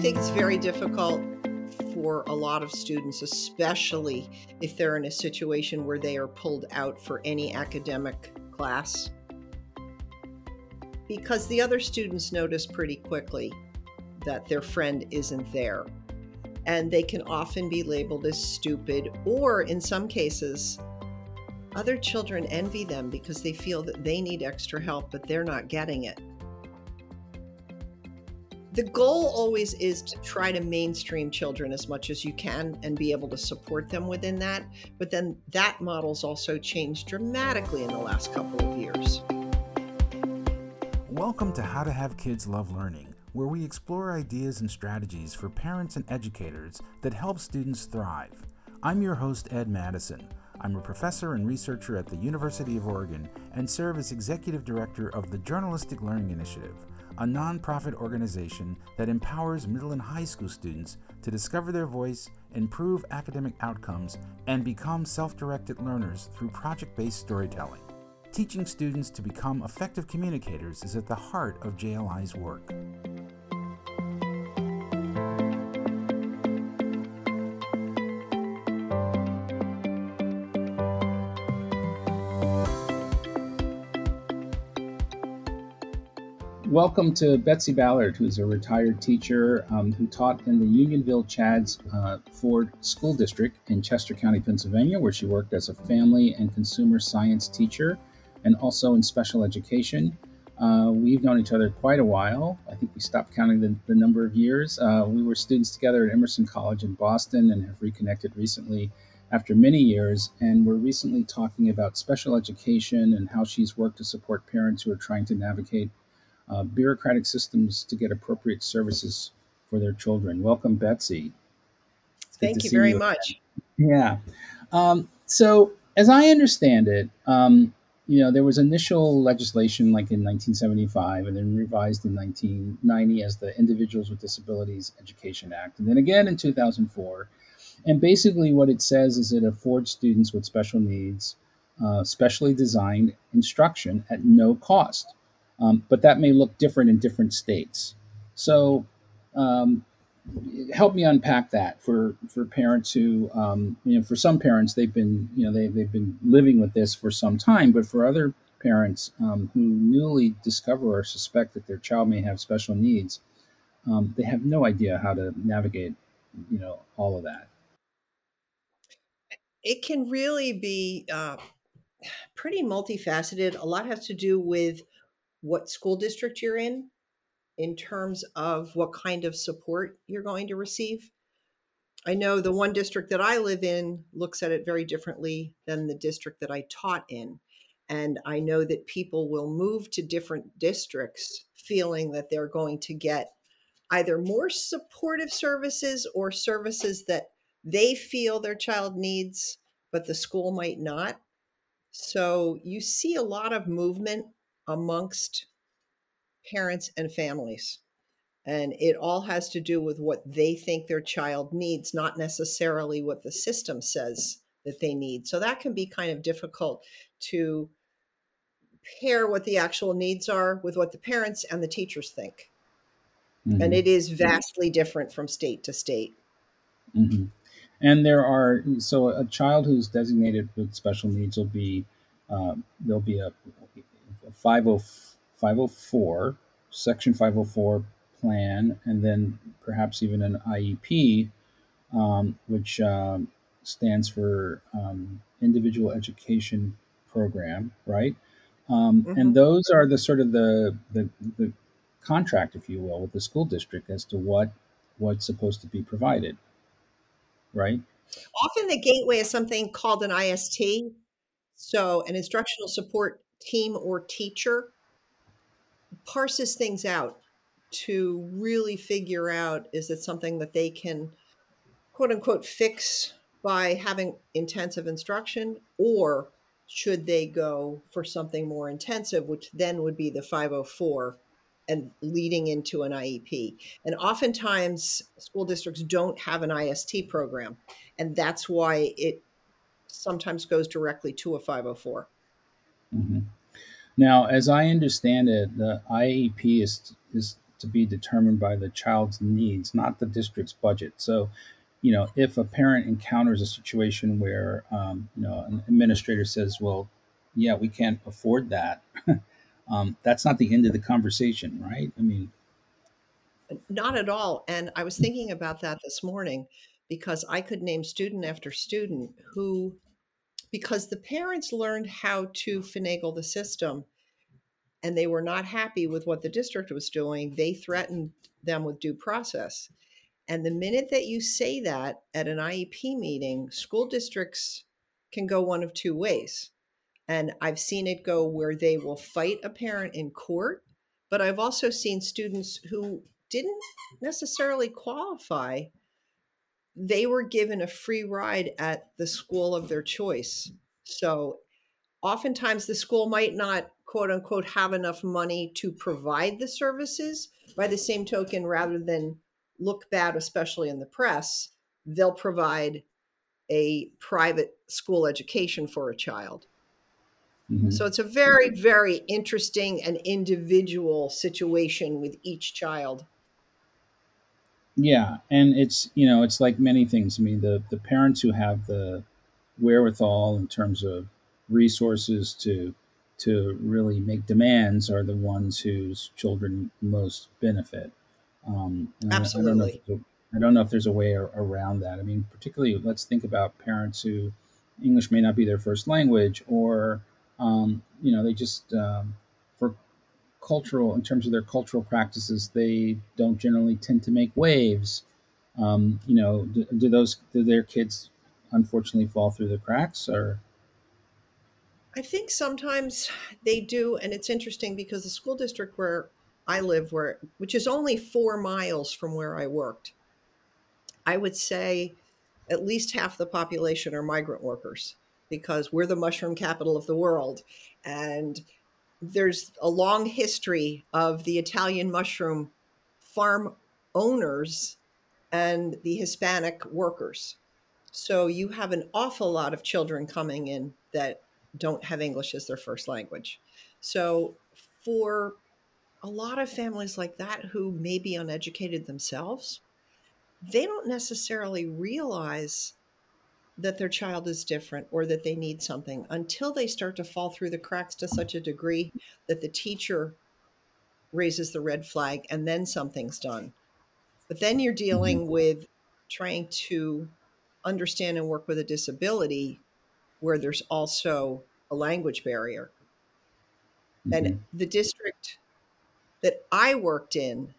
think it's very difficult for a lot of students, especially if they're in a situation where they are pulled out for any academic class. Because the other students notice pretty quickly that their friend isn't there. And they can often be labeled as stupid, or in some cases, other children envy them because they feel that they need extra help, but they're not getting it. The goal always is to try to mainstream children as much as you can and be able to support them within that. But then that model's also changed dramatically in the last couple of years. Welcome to How to Have Kids Love Learning, where we explore ideas and strategies for parents and educators that help students thrive. I'm your host, Ed Madison. I'm a professor and researcher at the University of Oregon and serve as executive director of the Journalistic Learning Initiative a nonprofit organization that empowers middle and high school students to discover their voice, improve academic outcomes, and become self directed learners through project based storytelling. Teaching students to become effective communicators is at the heart of JLI's work. Welcome to Betsy Ballard, who's a retired teacher um, who taught in the Unionville Chadds uh, Ford School District in Chester County, Pennsylvania, where she worked as a family and consumer science teacher and also in special education. Uh, we've known each other quite a while. I think we stopped counting the, the number of years. Uh, we were students together at Emerson College in Boston and have reconnected recently after many years. And we're recently talking about special education and how she's worked to support parents who are trying to navigate uh, bureaucratic systems to get appropriate services for their children. Welcome, Betsy. Thank you very you much. Yeah. Um, so, as I understand it, um, you know, there was initial legislation like in 1975 and then revised in 1990 as the Individuals with Disabilities Education Act, and then again in 2004. And basically, what it says is it affords students with special needs uh, specially designed instruction at no cost. Um, but that may look different in different states. So, um, help me unpack that for for parents who, um, you know, for some parents they've been, you know, they they've been living with this for some time, but for other parents um, who newly discover or suspect that their child may have special needs, um, they have no idea how to navigate, you know, all of that. It can really be uh, pretty multifaceted. A lot has to do with what school district you're in in terms of what kind of support you're going to receive. I know the one district that I live in looks at it very differently than the district that I taught in. And I know that people will move to different districts feeling that they're going to get either more supportive services or services that they feel their child needs, but the school might not. So you see a lot of movement amongst parents and families. And it all has to do with what they think their child needs, not necessarily what the system says that they need. So that can be kind of difficult to pair what the actual needs are with what the parents and the teachers think. Mm-hmm. And it is vastly different from state to state. Mm-hmm. And there are, so a child who's designated with special needs will be, uh, there'll be a, a 50 504, Section 504 plan, and then perhaps even an IEP, um, which um, stands for um, Individual Education Program, right? Um, mm-hmm. And those are the sort of the, the, the contract, if you will, with the school district as to what what's supposed to be provided, right? Often the gateway is something called an IST, so an instructional support team or teacher parses things out to really figure out is it something that they can quote unquote fix by having intensive instruction or should they go for something more intensive which then would be the 504 and leading into an IEP. And oftentimes school districts don't have an IST program and that's why it sometimes goes directly to a 504. Mm-hmm. Now, as I understand it, the IEP is is to be determined by the child's needs, not the district's budget. So, you know, if a parent encounters a situation where, um, you know, an administrator says, well, yeah, we can't afford that, um, that's not the end of the conversation, right? I mean, not at all. And I was thinking about that this morning because I could name student after student who, because the parents learned how to finagle the system and they were not happy with what the district was doing, they threatened them with due process. And the minute that you say that at an IEP meeting, school districts can go one of two ways. And I've seen it go where they will fight a parent in court, but I've also seen students who didn't necessarily qualify. They were given a free ride at the school of their choice. So oftentimes the school might not quote unquote have enough money to provide the services. By the same token, rather than look bad, especially in the press, they'll provide a private school education for a child. Mm-hmm. So it's a very, very interesting and individual situation with each child. Yeah, and it's you know it's like many things. I mean, the the parents who have the wherewithal in terms of resources to to really make demands are the ones whose children most benefit. Um, Absolutely. I, don't I, don't know if there's a way around that. I mean, particularly, let's think about parents who English may not be their first language, or um, you know, they just um, for cultural in terms of their cultural practices, they don't generally tend to make waves. Um, you know, do, do those do their kids unfortunately fall through the cracks, or I think sometimes they do, and it's interesting because the school district where I live, where which is only four miles from where I worked, I would say at least half the population are migrant workers because we're the mushroom capital of the world, and there's a long history of the Italian mushroom farm owners and the Hispanic workers. So you have an awful lot of children coming in that don't have English as their first language. So, for a lot of families like that who may be uneducated themselves, they don't necessarily realize that their child is different or that they need something until they start to fall through the cracks to such a degree that the teacher raises the red flag and then something's done. But then you're dealing mm-hmm. with trying to understand and work with a disability where there's also a language barrier. Mm-hmm. And the district that I worked in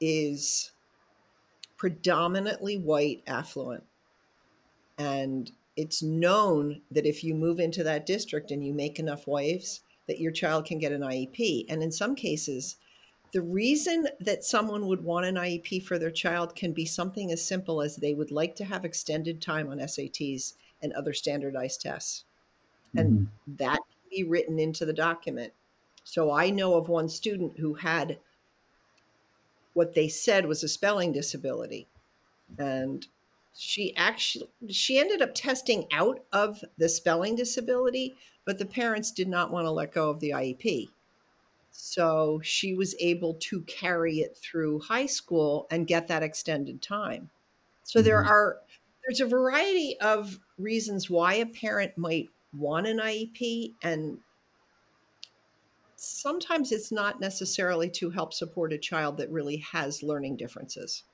is predominantly white affluent. And it's known that if you move into that district and you make enough waves, that your child can get an IEP. And in some cases, the reason that someone would want an IEP for their child can be something as simple as they would like to have extended time on SATs and other standardized tests. And mm-hmm. that can be written into the document. So I know of one student who had what they said was a spelling disability. And she actually she ended up testing out of the spelling disability, but the parents did not want to let go of the IEP. So she was able to carry it through high school and get that extended time. So mm-hmm. there are there's a variety of reasons why a parent might want an IEP and sometimes it's not necessarily to help support a child that really has learning differences.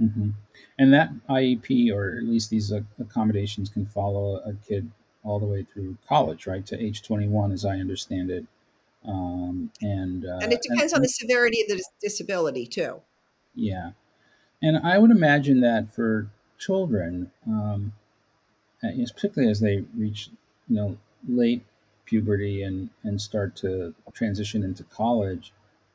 Mm-hmm. And that IEP, or at least these accommodations, can follow a kid all the way through college, right, to age 21, as I understand it. Um, and uh, and it depends and, on the severity of the disability too. Yeah, and I would imagine that for children, um, particularly as they reach, you know, late puberty and and start to transition into college,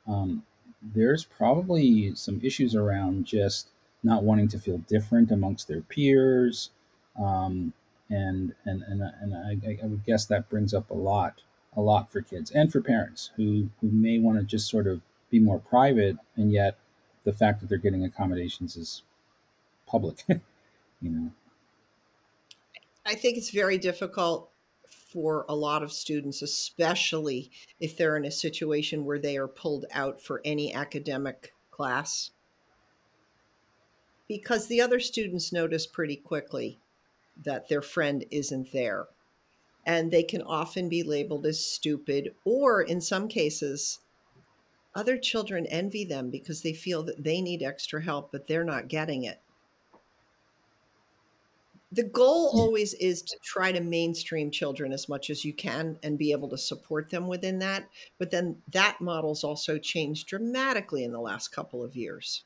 um, there's probably some issues around just not wanting to feel different amongst their peers. Um, and and and, and I, I, would guess that brings up a lot, a lot for kids and for parents who who may want to just sort of be more private, and yet the fact that they're getting accommodations is public, you know. I think it's very difficult for a lot of students, especially if they're in a situation where they are pulled out for any academic class because the other students notice pretty quickly that their friend isn't there. And they can often be labeled as stupid, or in some cases, other children envy them because they feel that they need extra help, but they're not getting it. The goal always is to try to mainstream children as much as you can and be able to support them within that. But then that model's also changed dramatically in the last couple of years.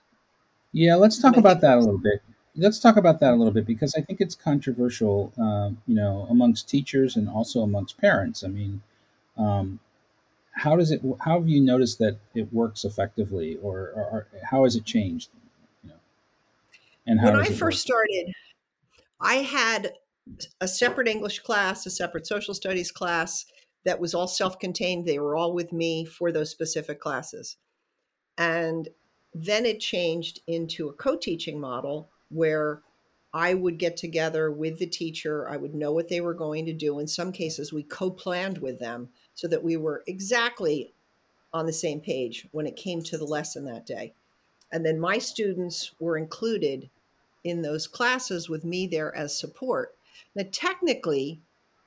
Yeah, let's talk about that a little bit. Let's talk about that a little bit because I think it's controversial, uh, you know, amongst teachers and also amongst parents. I mean, um, how does it? How have you noticed that it works effectively, or, or, or how has it changed? You know, and how when I first work? started, I had a separate English class, a separate social studies class that was all self-contained. They were all with me for those specific classes, and then it changed into a co-teaching model where I would get together with the teacher. I would know what they were going to do. In some cases, we co planned with them so that we were exactly on the same page when it came to the lesson that day. And then my students were included in those classes with me there as support. Now, technically,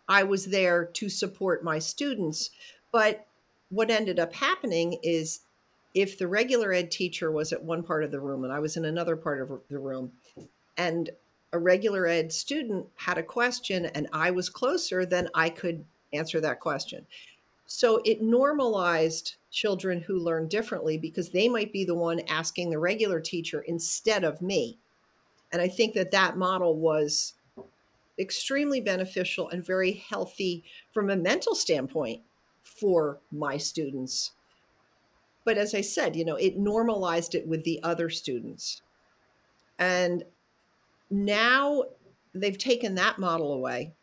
I was there to support my students, but what ended up happening is if the regular ed teacher was at one part of the room and I was in another part of the room, and a regular ed student had a question and I was closer, then I could answer that question. So it normalized children who learn differently because they might be the one asking the regular teacher instead of me. And I think that that model was extremely beneficial and very healthy from a mental standpoint for my students. But as I said, you know, it normalized it with the other students. And now they've taken that model away.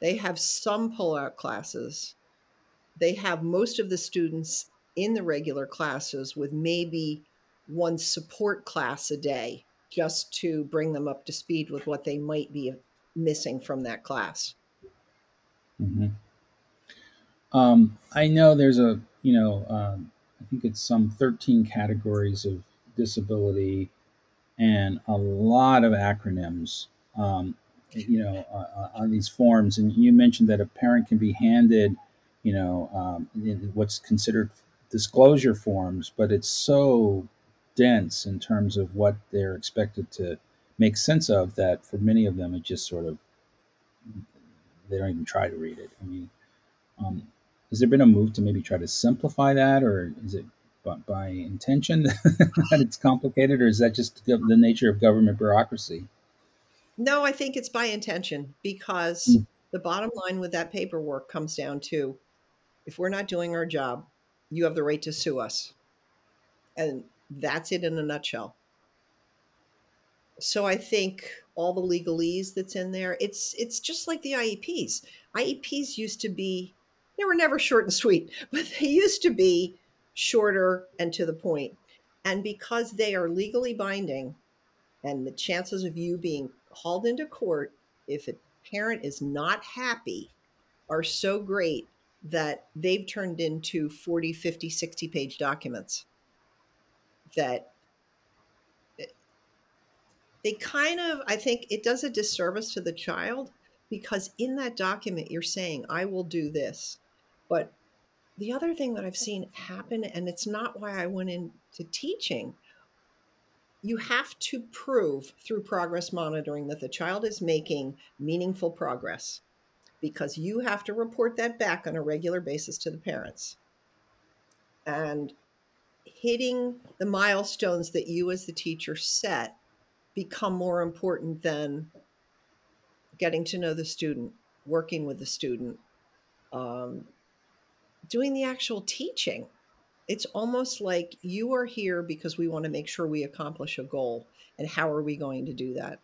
They have some pull-out classes. They have most of the students in the regular classes with maybe one support class a day just to bring them up to speed with what they might be missing from that class. Mm-hmm. Um, I know there's a, you know, um, I think it's some 13 categories of disability and a lot of acronyms, um, you know, uh, uh, on these forms. And you mentioned that a parent can be handed, you know, um, what's considered disclosure forms, but it's so dense in terms of what they're expected to make sense of that for many of them it just sort of they don't even try to read it. I mean, um, has there been a move to maybe try to simplify that, or is it but by intention that it's complicated, or is that just the nature of government bureaucracy? No, I think it's by intention because mm. the bottom line with that paperwork comes down to if we're not doing our job, you have the right to sue us. And that's it in a nutshell. So I think all the legalese that's in there, it's it's just like the IEPs. IEPs used to be they were never short and sweet, but they used to be shorter and to the point. And because they are legally binding, and the chances of you being hauled into court if a parent is not happy are so great that they've turned into 40, 50, 60 page documents that eh, they kind of, I think it does a disservice to the child because in that document you're saying, I will do this. But the other thing that I've seen happen, and it's not why I went into teaching, you have to prove through progress monitoring that the child is making meaningful progress because you have to report that back on a regular basis to the parents. And hitting the milestones that you as the teacher set become more important than getting to know the student, working with the student, um, doing the actual teaching. It's almost like you are here because we want to make sure we accomplish a goal. And how are we going to do that?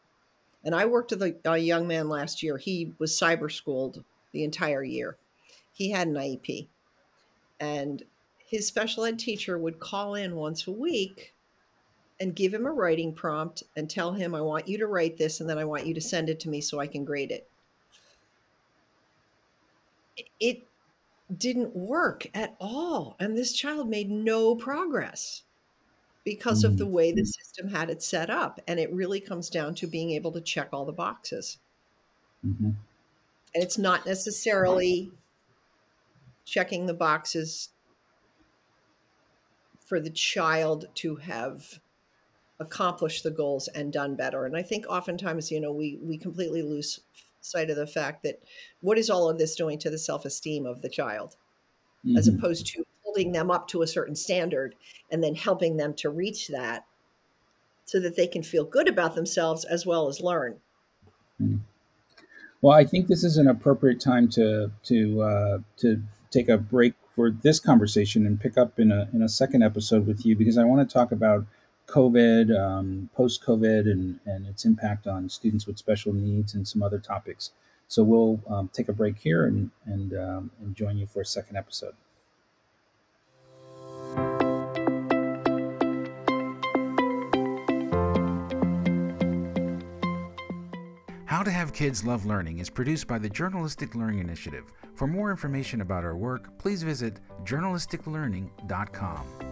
And I worked with a, a young man last year. He was cyber schooled the entire year. He had an IEP. And his special ed teacher would call in once a week and give him a writing prompt and tell him, I want you to write this and then I want you to send it to me so I can grade it. It didn't work at all. And this child made no progress. because of the way the system had it set up. And it really comes down to being able to check all the boxes. Mm-hmm. And it's not necessarily checking the boxes for the child to have accomplished the goals and done better. And I think oftentimes, you know, we we completely lose sight of the fact that what is all of this doing to the self-esteem of the child Mm-hmm. as opposed to holding them up to a certain standard and then helping them to reach that so that they can feel good about themselves as well as learn. Well, I think this is an appropriate time to to uh, to take a break for this conversation and pick up in a in a second episode with you because I want to talk about COVID, um, post COVID, and and its impact on students with special needs and some other topics. So we'll um, take a break here and and, um, and join you for a second episode. How to Have Kids Love Learning is produced by the Journalistic Learning Initiative. For more information about our work, please visit journalisticlearning.com.